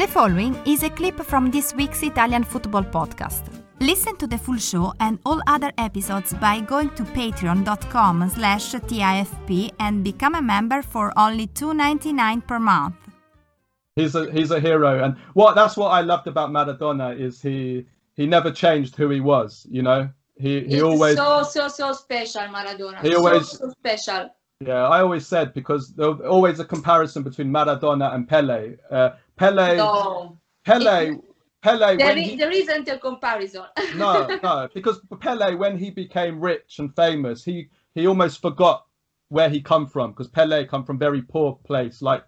The following is a clip from this week's Italian football podcast. Listen to the full show and all other episodes by going to patreon.com slash TIFP and become a member for only $2.99 per month. He's a he's a hero, and what that's what I loved about Maradona is he he never changed who he was. You know, he he it's always so so so special Maradona. He always- so, so special. Yeah. I always said because there was always a comparison between Maradona and Pele. Uh, Pele No, Pele Pele there, is, he, there isn't a comparison. no no because Pele when he became rich and famous he he almost forgot where he come from because Pele come from very poor place like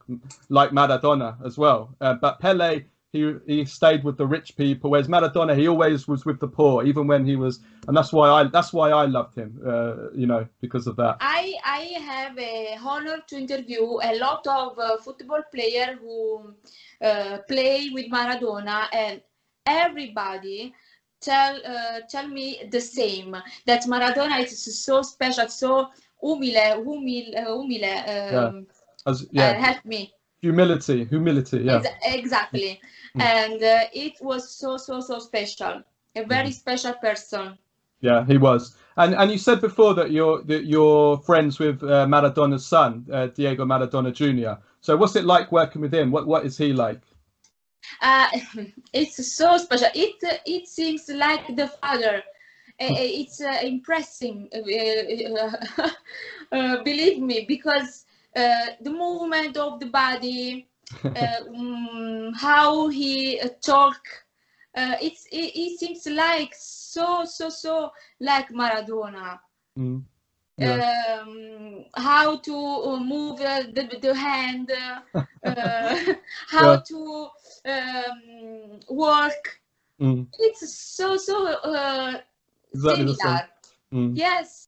like Maradona as well uh, but Pele he he stayed with the rich people whereas Maradona he always was with the poor even when he was and that's why I that's why I loved him uh, you know because of that I I have a honor to interview a lot of uh, football player who uh, play with Maradona, and everybody tell uh, tell me the same that Maradona is so special, so umile, umil, uh, umile. Um, as uh, yeah help me. Humility humility yeah Ex- exactly. Mm. And uh, it was so so so special. A very Mm. special person. Yeah, he was. And and you said before that you're that you're friends with uh, Maradona's son, uh, Diego Maradona Jr. So what's it like working with him? What what is he like? Uh, it's so special. It it seems like the father. Uh, it's uh, impressing, uh, uh, believe me, because the movement of the body, uh, mm, how he uh, talk, uh, it's it, it seems like so so so like Maradona. Mm. Yeah. um, how to uh, move uh, the, the hand, uh, uh, how Yeah. to um, work. Mm. It's so so uh, Exactly similar. Mm. Yes.